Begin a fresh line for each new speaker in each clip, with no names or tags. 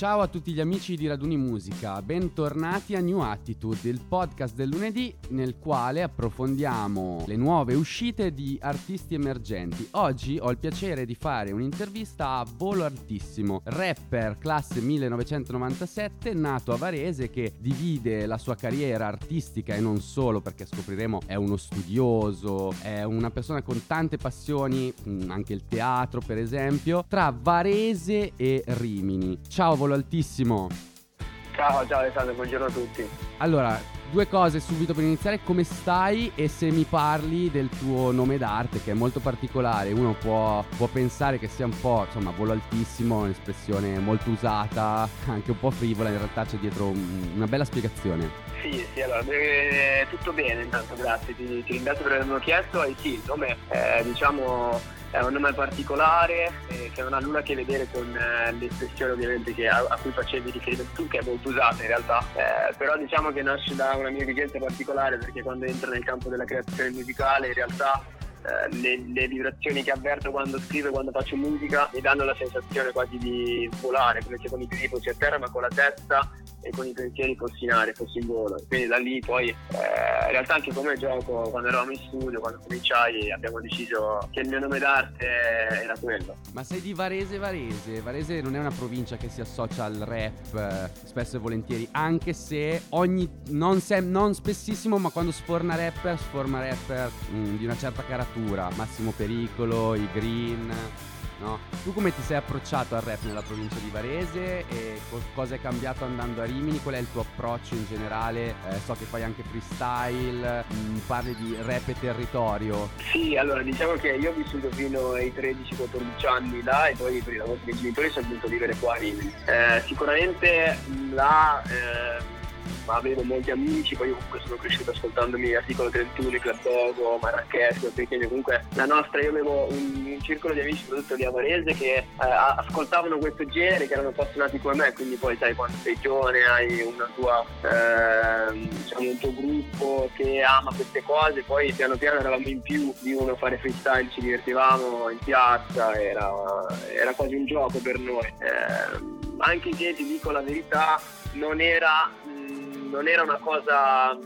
Ciao a tutti gli amici di Raduni Musica, bentornati a New Attitude, il podcast del lunedì nel quale approfondiamo le nuove uscite di artisti emergenti. Oggi ho il piacere di fare un'intervista a Volo Altissimo, rapper classe 1997, nato a Varese che divide la sua carriera artistica e non solo perché scopriremo è uno studioso, è una persona con tante passioni, mm, anche il teatro per esempio, tra Varese e Rimini. Ciao Volo Altissimo.
Ciao, ciao Alessandro, buongiorno a tutti.
Allora, due cose subito per iniziare, come stai e se mi parli del tuo nome d'arte che è molto particolare, uno può, può pensare che sia un po', insomma, volo altissimo, un'espressione molto usata, anche un po' frivola, in realtà c'è dietro un, una bella spiegazione.
Sì, sì, allora, eh, tutto bene intanto, grazie, ti, ti ringrazio per avermi chiesto. E sì, il nome è, diciamo è un nome particolare eh, che non ha nulla a che vedere con eh, l'espressione ovviamente che, a, a, cui facevi riferimento tu che è molto usata in realtà. Eh, però diciamo che nasce da una mia esigenza particolare perché quando entro nel campo della creazione musicale in realtà eh, le, le, vibrazioni che avverto quando scrivo quando faccio musica mi danno la sensazione quasi di volare, come se con i piedi fossi a terra ma con la testa e con i pensieri fossi in aria, fossi in volo. Quindi da lì poi eh, in realtà anche come gioco, quando eravamo in studio, quando cominciai, abbiamo deciso che il mio nome d'arte era quello.
Ma sei di Varese Varese? Varese non è una provincia che si associa al rap eh, spesso e volentieri, anche se ogni non, sem- non spessissimo, ma quando sforna rapper, sforna rapper mh, mm, di una certa caratura, Massimo Pericolo, i Green no? Tu come ti sei approcciato al rap nella provincia di Varese e cosa è cambiato andando a Rimini? Qual è il tuo approccio in generale? Eh, so che fai anche freestyle, mh, mm, parli di rap e territorio.
Sì, allora diciamo che io ho vissuto fino ai 13-14 anni là e poi per i lavori dei genitori sono venuto a vivere qua a Rimini. Eh, sicuramente là... Eh, ma avevo molti amici, poi io comunque sono cresciuto ascoltandomi articolo 31, Club Dogo, Marrakesh, perché comunque la nostra, io avevo un, un circolo di amici soprattutto di Avarese che eh, ascoltavano questo genere, che erano appassionati come me, quindi poi sai quando sei giovane hai una tua, eh, diciamo un tuo gruppo che ama queste cose, poi piano piano eravamo in più di uno a fare freestyle, ci divertivamo in piazza, era, era quasi un gioco per noi. Eh, anche se ti dico la verità, non era non era una cosa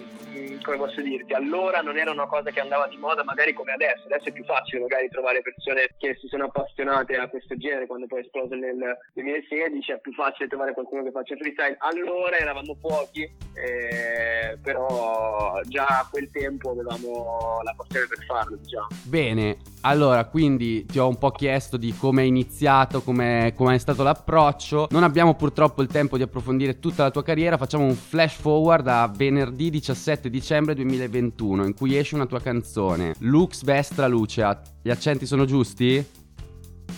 come posso dirti, allora non era una cosa che andava di moda magari come adesso, adesso è più facile magari trovare persone che si sono appassionate a questo genere quando poi è esploso nel 2016, è più facile trovare qualcuno che faccia freestyle, allora eravamo pochi, eh, però già a quel tempo avevamo la passione per farlo diciamo.
Bene, allora, quindi ti ho un po' chiesto di come è iniziato, come è stato l'approccio. Non abbiamo purtroppo il tempo di approfondire tutta la tua carriera. Facciamo un flash forward a venerdì 17 dicembre 2021, in cui esce una tua canzone, Lux Vestra Lucea. Gli accenti sono giusti?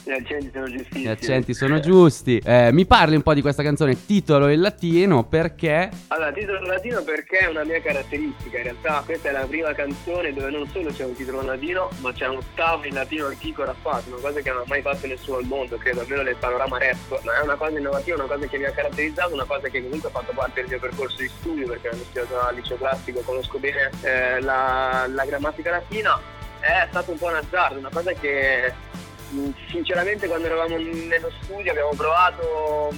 Gli accenti sono giusti.
Gli accenti sono giusti. Eh, mi parli un po' di questa canzone, titolo in latino perché?
Allora, titolo in latino perché è una mia caratteristica. In realtà questa è la prima canzone dove non solo c'è un titolo in latino, ma c'è un ottavo in latino antico rappato, una cosa che non ha mai fatto nessuno al mondo, credo, almeno nel panorama rap. Ma è una cosa innovativa, una cosa che mi ha caratterizzato, una cosa che comunque ha fatto parte del mio percorso di studio, perché ho studiato al liceo classico, conosco bene eh, la, la grammatica latina. È stato un po' un azzardo, una cosa che sinceramente quando eravamo nello studio abbiamo provato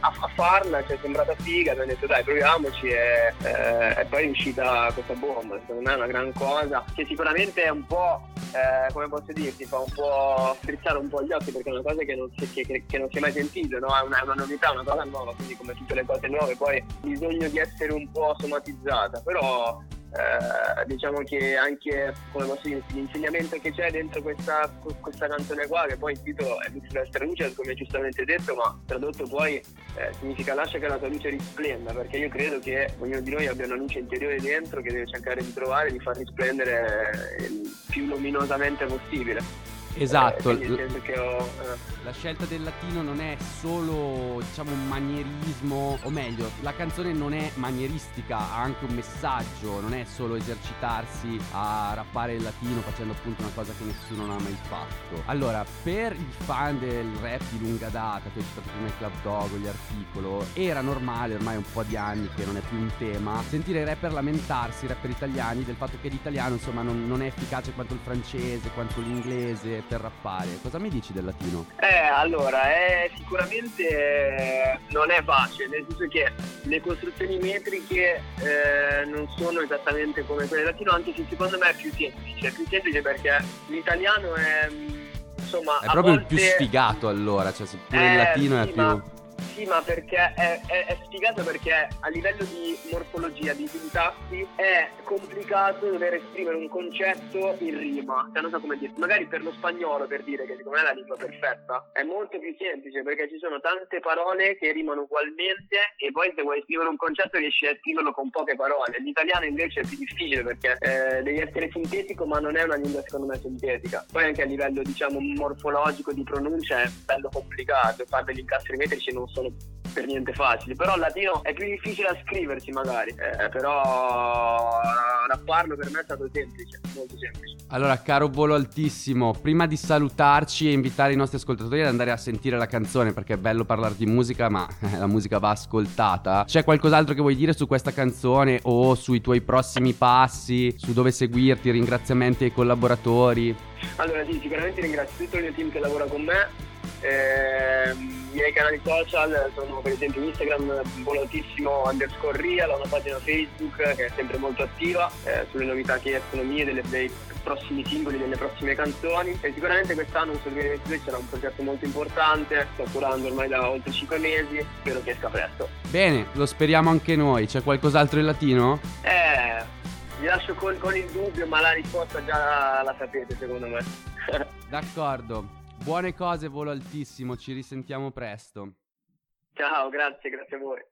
a, a farla, ci è sembrata figa, abbiamo detto dai proviamoci e, eh, e, poi è uscita questa bomba, secondo me è una gran cosa che sicuramente è un po', eh, come posso dirti, fa un po' strizzare un po' gli occhi perché è una cosa che non si, che, che non si è mai sentito, no? è, una, è una novità, una cosa nuova, quindi come tutte le cose nuove poi bisogna di essere un po' somatizzata, però eh, diciamo che anche come posso dire, l'insegnamento che c'è dentro questa, questa, canzone qua, che poi il titolo è Lux Vestra Luce, come giustamente detto, ma tradotto poi eh, significa lascia che la tua luce risplenda, perché io credo che ognuno di noi abbia una luce interiore dentro che deve cercare di trovare, di far risplendere il più luminosamente possibile.
Esatto, eh, ho, eh. la scelta del latino non è solo diciamo un manierismo, o meglio, la canzone non è manieristica, ha anche un messaggio, non è solo esercitarsi a rappare il latino facendo appunto una cosa che nessuno non ha mai fatto. Allora, per i fan del rap di lunga data, che ho citato prima il Club Dog, gli articolo, era normale ormai un po' di anni che non è più un tema, sentire i rapper lamentarsi, i rapper italiani, del fatto che l'italiano insomma non, non è efficace quanto il francese, quanto l'inglese, per rappare. Cosa mi dici del latino?
Eh, allora, è sicuramente eh, non è facile, nel senso che le costruzioni metriche eh, non sono esattamente come quelle del latino, anche se secondo me è più semplice. È più semplice perché l'italiano è insomma.
È proprio
volte...
il più sfigato allora, cioè se pure il latino
sì,
è più.
Ma sì, ma perché è, è, è, sfigato perché a livello di morfologia, di sintassi, è complicato dover esprimere un concetto in rima. Cioè, non so come dire. Magari per lo spagnolo, per dire che secondo me è la lingua perfetta, è molto più semplice perché ci sono tante parole che rimano ugualmente e poi se vuoi scrivere un concetto riesci a scriverlo con poche parole. L'italiano invece è più difficile perché eh, devi essere sintetico, ma non è una lingua secondo me sintetica. Poi anche a livello, diciamo, morfologico di pronuncia è bello complicato. Fare degli incastri metrici non sono per niente facili, però il latino è più difficile da scriversi magari, eh, però rapparlo per me è stato semplice, molto semplice.
Allora, caro volo altissimo, prima di salutarci e invitare i nostri ascoltatori ad andare a sentire la canzone, perché è bello parlare di musica, ma la musica va ascoltata. C'è qualcos'altro che vuoi dire su questa canzone o sui tuoi prossimi passi, su dove seguirti, ringraziamenti ai collaboratori?
Allora sì, sicuramente ringrazio tutto il mio team che lavora con me. Eh, i miei canali social sono per esempio Instagram volatissimo underscore real, ho una pagina Facebook che è sempre molto attiva eh, sulle novità che escono mie, delle, dei prossimi singoli, delle prossime canzoni e sicuramente quest'anno sul 2022 sarà un progetto molto importante, sto curando ormai da oltre 5 mesi, spero che esca presto.
Bene, lo speriamo anche noi, c'è qualcos'altro in latino?
Eh, vi lascio con, con il dubbio ma la risposta già la, la sapete secondo me.
D'accordo. Buone cose, volo altissimo, ci risentiamo presto.
Ciao, grazie, grazie a voi.